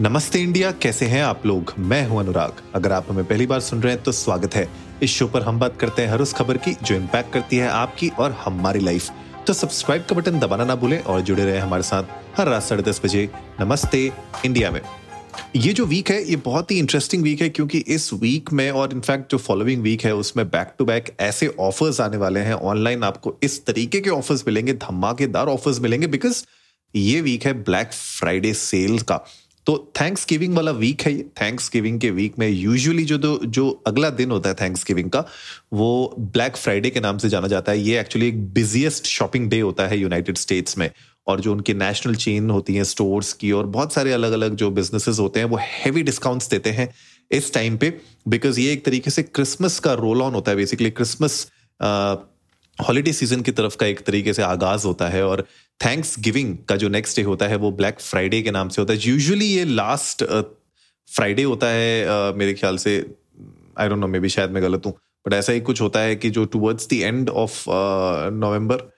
नमस्ते इंडिया, कैसे हैं आप लोग? मैं हूँ अनुराग। अगर आप हमें पहली बार सुन रहे हैं तो स्वागत है। इस शो पर हम बात करते हैं हर उस खबर की जो इम्पैक्ट करती है आपकी और हमारी लाइफ तो सब्सक्राइब का बटन दबाना ना भूलें और जुड़े रहे हमारे साथ हर रात साढ़े दस बजे नमस्ते इंडिया में। ये जो वीक है, ये बहुत ही इंटरेस्टिंग वीक है क्योंकि इस वीक में और इनफैक्ट जो फॉलोइंग वीक है, उसमें बैक टू बैक ऐसे ऑफर्स आने वाले हैं। ऑनलाइन आपको इस तरीके के ऑफर्स मिलेंगे, धमाकेदार ऑफर्स मिलेंगे बिकॉज़ ये वीक है ब्लैक फ्राइडे सेल का। तो थैंक्स गिविंग वाला वीक है थैंक्स गिविंग के वीक में यूजुअली जो जो अगला दिन होता है थैंक्स गिविंग का, वो ब्लैक फ्राइडे के नाम से जाना जाता है। ये एक्चुअली एक बिजिएस्ट शॉपिंग डे होता है यूनाइटेड स्टेट्स में। और जो उनकी नेशनल चेन होती हैं स्टोर्स की और बहुत सारे अलग अलग जो बिजनेसेस होते हैं, वो हैवी डिस्काउंट्स देते हैं इस टाइम पे। बिकॉज़ ये एक तरीके से क्रिसमस का रोल ऑन होता है बेसिकली क्रिसमस हॉलीडे सीज़न की तरफ़ का एक तरीके से आगाज़ होता है और थैंक्स गिविंग का जो नेक्स्ट डे होता है वो ब्लैक फ्राइडे के नाम से होता है। यूजुअली ये लास्ट फ्राइडे होता है uh, मेरे ख्याल से I don't know maybe शायद मैं गलत हूँ बट ऐसा ही कुछ होता है कि जो towards the end of November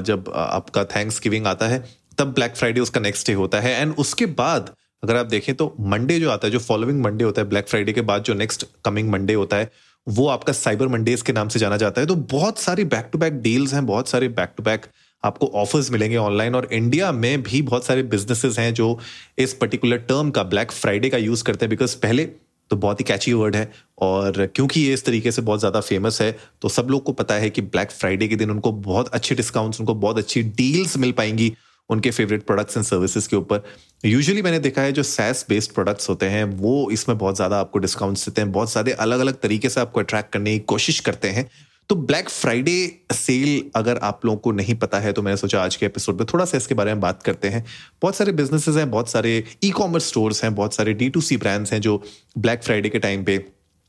जब आपका थैंक्स गिविंग आता है तब ब्लैक फ्राइडे उसका नेक्स्ट डे होता है। एंड उसके बाद अगर आप देखें तो मंडे जो आता है जो फॉलोइंग मंडे होता है ब्लैक फ्राइडे के बाद जो नेक्स्ट कमिंग मंडे होता है वो आपका साइबर मंडेज के नाम से जाना जाता है। तो बहुत सारी बैक टू बैक डील्स हैं, बहुत सारे बैक टू बैक आपको ऑफर्स मिलेंगे ऑनलाइन और इंडिया में भी बहुत सारे बिजनेसेस हैं जो इस पर्टिकुलर टर्म का ब्लैक फ्राइडे का यूज़ करते हैं बिकॉज़ पहले तो बहुत ही कैची वर्ड है और क्योंकि ये इस तरीके से बहुत ज़्यादा फ़ेमस है तो सब लोग को पता है कि ब्लैक फ्राइडे के दिन उनको बहुत अच्छे डिस्काउंट्स उनको बहुत अच्छी डील्स मिल पाएँगी। उनके फेवरेट प्रोडक्ट्स एंड सर्विसेज़ के ऊपर। यूजुअली मैंने देखा है जो सैस बेस्ड प्रोडक्ट्स होते हैं, वो इसमें बहुत ज़्यादा आपको डिस्काउंट्स देते हैं, बहुत सारे अलग अलग तरीके से आपको अट्रैक्ट करने की कोशिश करते हैं। तो ब्लैक फ्राइडे सेल अगर आप लोगों को नहीं पता है तो मैंने सोचा आज के एपिसोड में थोड़ा सा इसके बारे में बात करते हैं। बहुत सारे बिजनेसेस हैं, बहुत सारे ई कॉमर्स स्टोर्स हैं, बहुत सारे डी टू सी ब्रांड्स हैं जो ब्लैक फ्राइडे के टाइम पे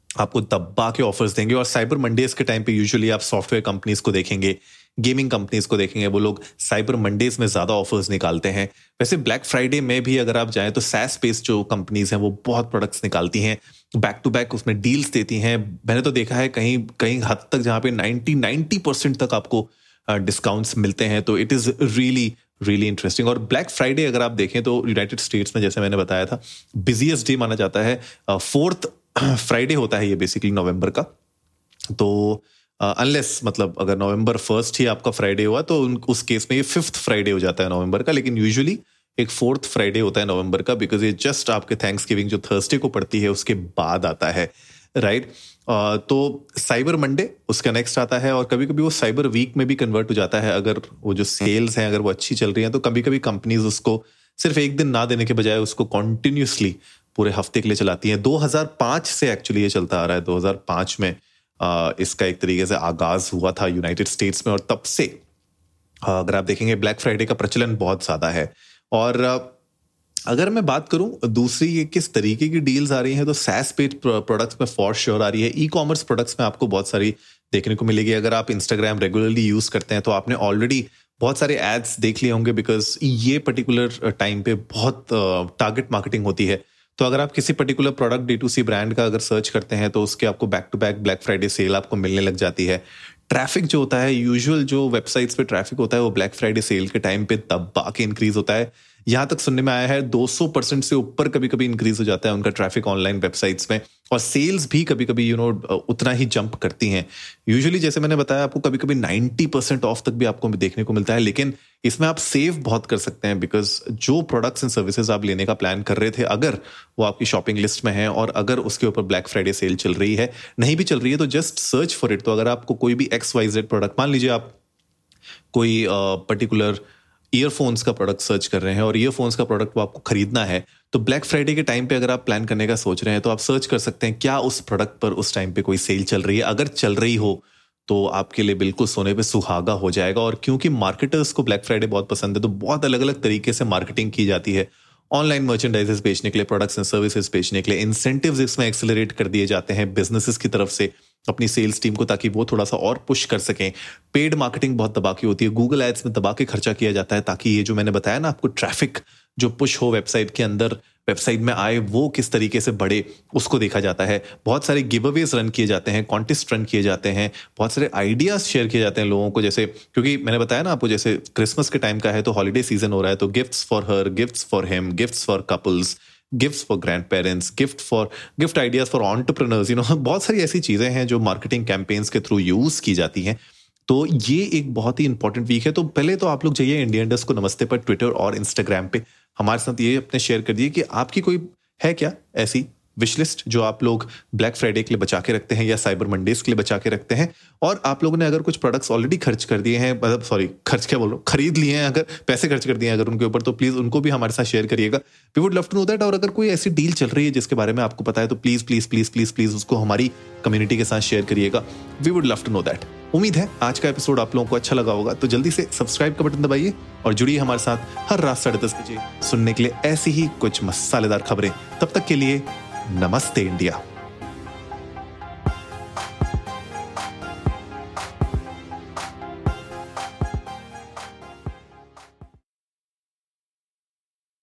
आपको दब्बा के ऑफर्स देंगे और साइबर मंडेज के टाइम पे यूजुअली आप सॉफ्टवेयर कंपनीज़ को देखेंगे। गेमिंग कंपनीज़ को देखेंगे, वो लोग साइबर मंडेज में ज़्यादा ऑफर्स निकालते हैं। वैसे ब्लैक फ्राइडे में भी अगर आप जाएँ तो सैस बेस्ड जो कंपनीज़ हैं, वो बहुत प्रोडक्ट्स निकालती हैं। बैक टू बैक उसमें डील्स देती हैं। मैंने तो देखा है कहीं कहीं हद तक जहाँ पे 90 90 परसेंट तक आपको डिस्काउंट्स मिलते हैं। तो it is really really interesting और ब्लैक फ्राइडे अगर आप देखें तो यूनाइटेड स्टेट्स में जैसे मैंने बताया था बिजिएस्ट डे माना जाता है फोर्थ फ्राइडे होता है ये बेसिकली नवंबर का। तो अनलेस uh, मतलब अगर नवंबर फ़र्स्ट ही आपका फ्राइडे हुआ तो उन, उस केस में ये फिफ्थ फ्राइडे हो जाता है नवंबर का लेकिन यूजुअली एक फोर्थ फ्राइडे होता है नवंबर का बिकॉज़ ये जस्ट आपके थैंक्स गिविंग जो थर्सडे को पड़ती है उसके बाद आता है राइट right? uh, तो साइबर मंडे उसका नेक्स्ट आता है और कभी कभी वो साइबर वीक में भी कन्वर्ट हो जाता है अगर वो जो सेल्स हैं अगर वो अच्छी चल रही हैं तो कभी कभी कंपनीज़ उसको सिर्फ़ एक दिन ना देने के बजाय उसको कॉन्टिन्यूसली पूरे हफ़्ते के लिए चलाती हैं 2005 से एक्चुअली ये चलता आ रहा है 2005 में इसका एक तरीके से आगाज़ हुआ था यूनाइटेड स्टेट्स में और तब से अगर आप देखेंगे ब्लैक फ्राइडे का प्रचलन बहुत ज़्यादा है। और अगर मैं बात करूँ, दूसरी ये किस तरीके की डील्स आ रही हैं तो सैस पेड प्रोडक्ट्स में फॉर श्योर आ रही है। ई कॉमर्स प्रोडक्ट्स में आपको बहुत सारी देखने को मिलेगी। अगर आप इंस्टाग्राम रेगुलरली यूज़ करते हैं तो आपने ऑलरेडी बहुत सारे एड्स देख लिए होंगे बिकॉज़ ये पर्टिकुलर टाइम पे बहुत टारगेट मार्केटिंग होती है। तो अगर आप किसी particular product D to C brand का अगर सर्च करते हैं तो उसके आपको back to back black Friday sale आपको मिलने लग जाती है। ट्रैफ़िक जो होता है यूजुअल जो वेबसाइट्स पे ट्रैफ़िक होता है, वो ब्लैक फ्राइडे सेल के टाइम पे तब बाकी इंक्रीज होता है। यहाँ तक सुनने में आया है 200 परसेंट से ऊपर कभी कभी इंक्रीज हो जाता है उनका ट्रैफ़िक ऑनलाइन वेबसाइट्स में और सेल्स भी कभी कभी यू नो उतना ही जंप करती हैं। यूजुअली जैसे मैंने बताया आपको कभी कभी 90 परसेंट ऑफ़ तक भी आपको देखने को मिलता है लेकिन इसमें आप सेव बहुत कर सकते हैं बिकॉज़ जो प्रोडक्ट्स एंड सर्विसेज़ आप लेने का प्लान कर रहे थे अगर वो आपकी शॉपिंग लिस्ट में है और अगर उसके ऊपर ब्लैक फ्राइडे सेल चल रही है नहीं भी चल रही है तो जस्ट सर्च फॉर इट तो अगर आपको कोई भी एक्स वाई जेड प्रोडक्ट मान लीजिए आप कोई पर्टिकुलर uh, ईयरफोन्स का प्रोडक्ट सर्च कर रहे हैं और ईयरफोन्स का प्रोडक्ट आपको खरीदना है तो ब्लैक फ्राइडे के टाइम पे अगर आप प्लान करने का सोच रहे हैं तो आप सर्च कर सकते हैं, क्या उस प्रोडक्ट पर उस टाइम पे कोई सेल चल रही है? अगर चल रही हो तो आपके लिए बिल्कुल सोने पे सुहागा हो जाएगा। और क्योंकि मार्केटर्स को ब्लैक फ्राइडे बहुत पसंद है तो बहुत अलग अलग तरीके से मार्केटिंग की जाती है। ऑनलाइन मर्चेंडाइजेस बेचने के लिए प्रोडक्ट्स एंड सर्विसेज़ बेचने के लिए इंसेंटिव्स इसमें एक्सेलरेट कर दिए जाते हैं बिजनेसेस की तरफ़ से। अपनी सेल्स टीम को ताकि वो थोड़ा सा और पुश कर सकें। पेड मार्केटिंग बहुत दबा की होती है। गूगल एड्स में दबा के खर्चा किया जाता है ताकि ये जो मैंने बताया ना आपको ट्रैफ़िक जो पुश हो वेबसाइट के अंदर वेबसाइट में आए, वो किस तरीके से बढ़े, उसको देखा जाता है। बहुत सारे गिव अवेज रन किए जाते हैं कॉन्टेस्ट रन किए जाते हैं, बहुत सारे आइडियाज़ शेयर किए जाते हैं लोगों को। जैसे क्योंकि मैंने बताया ना आपको, जैसे क्रिसमस के टाइम का है तो हॉलीडे सीज़न हो रहा है तो gifts for her gifts for him gifts for couples gift for grandparents gift for gift ideas for entrepreneurs you know बहुत सारी ऐसी चीज़ें हैं जो मार्केटिंग कैंपेन्स के थ्रू यूज़ की जाती हैं। तो ये एक बहुत ही इंपॉर्टेंट वीक है। तो पहले तो आप लोग जाइए इंडियन डस्ट को नमस्ते पर ट्विटर और इंस्टाग्राम पे। हमारे साथ ये अपने शेयर कर दिए कि आपकी कोई है क्या ऐसी विश लिस्ट जो आप लोग ब्लैक फ्राइडे के लिए बचा के रखते हैं या साइबर मंडेज के लिए बचा के रखते हैं, और आप लोगों ने अगर कुछ प्रोडक्ट्स ऑलरेडी खर्च कर दिए हैं मतलब सॉरी खर्च क्या बोल रहा हूँ, खरीद लिए हैं, अगर पैसे खर्च कर दिए हैं अगर उनके ऊपर तो प्लीज़ उनको भी हमारे साथ शेयर करिएगा। We would love to know that और अगर कोई ऐसी डील चल रही है जिसके बारे में आपको पता है तो please please please please please उसको हमारी कम्युनिटी के साथ शेयर करिएगा। We would love to know that उम्मीद है आज का एपिसोड आप लोगों को अच्छा लगा होगा तो जल्दी से सब्सक्राइब का बटन दबाइए और जुड़िए हमारे साथ हर रात साढ़े दस बजे सुनने के लिए ऐसी ही कुछ मसालेदार खबरें। तब तक के लिए नमस्ते इंडिया।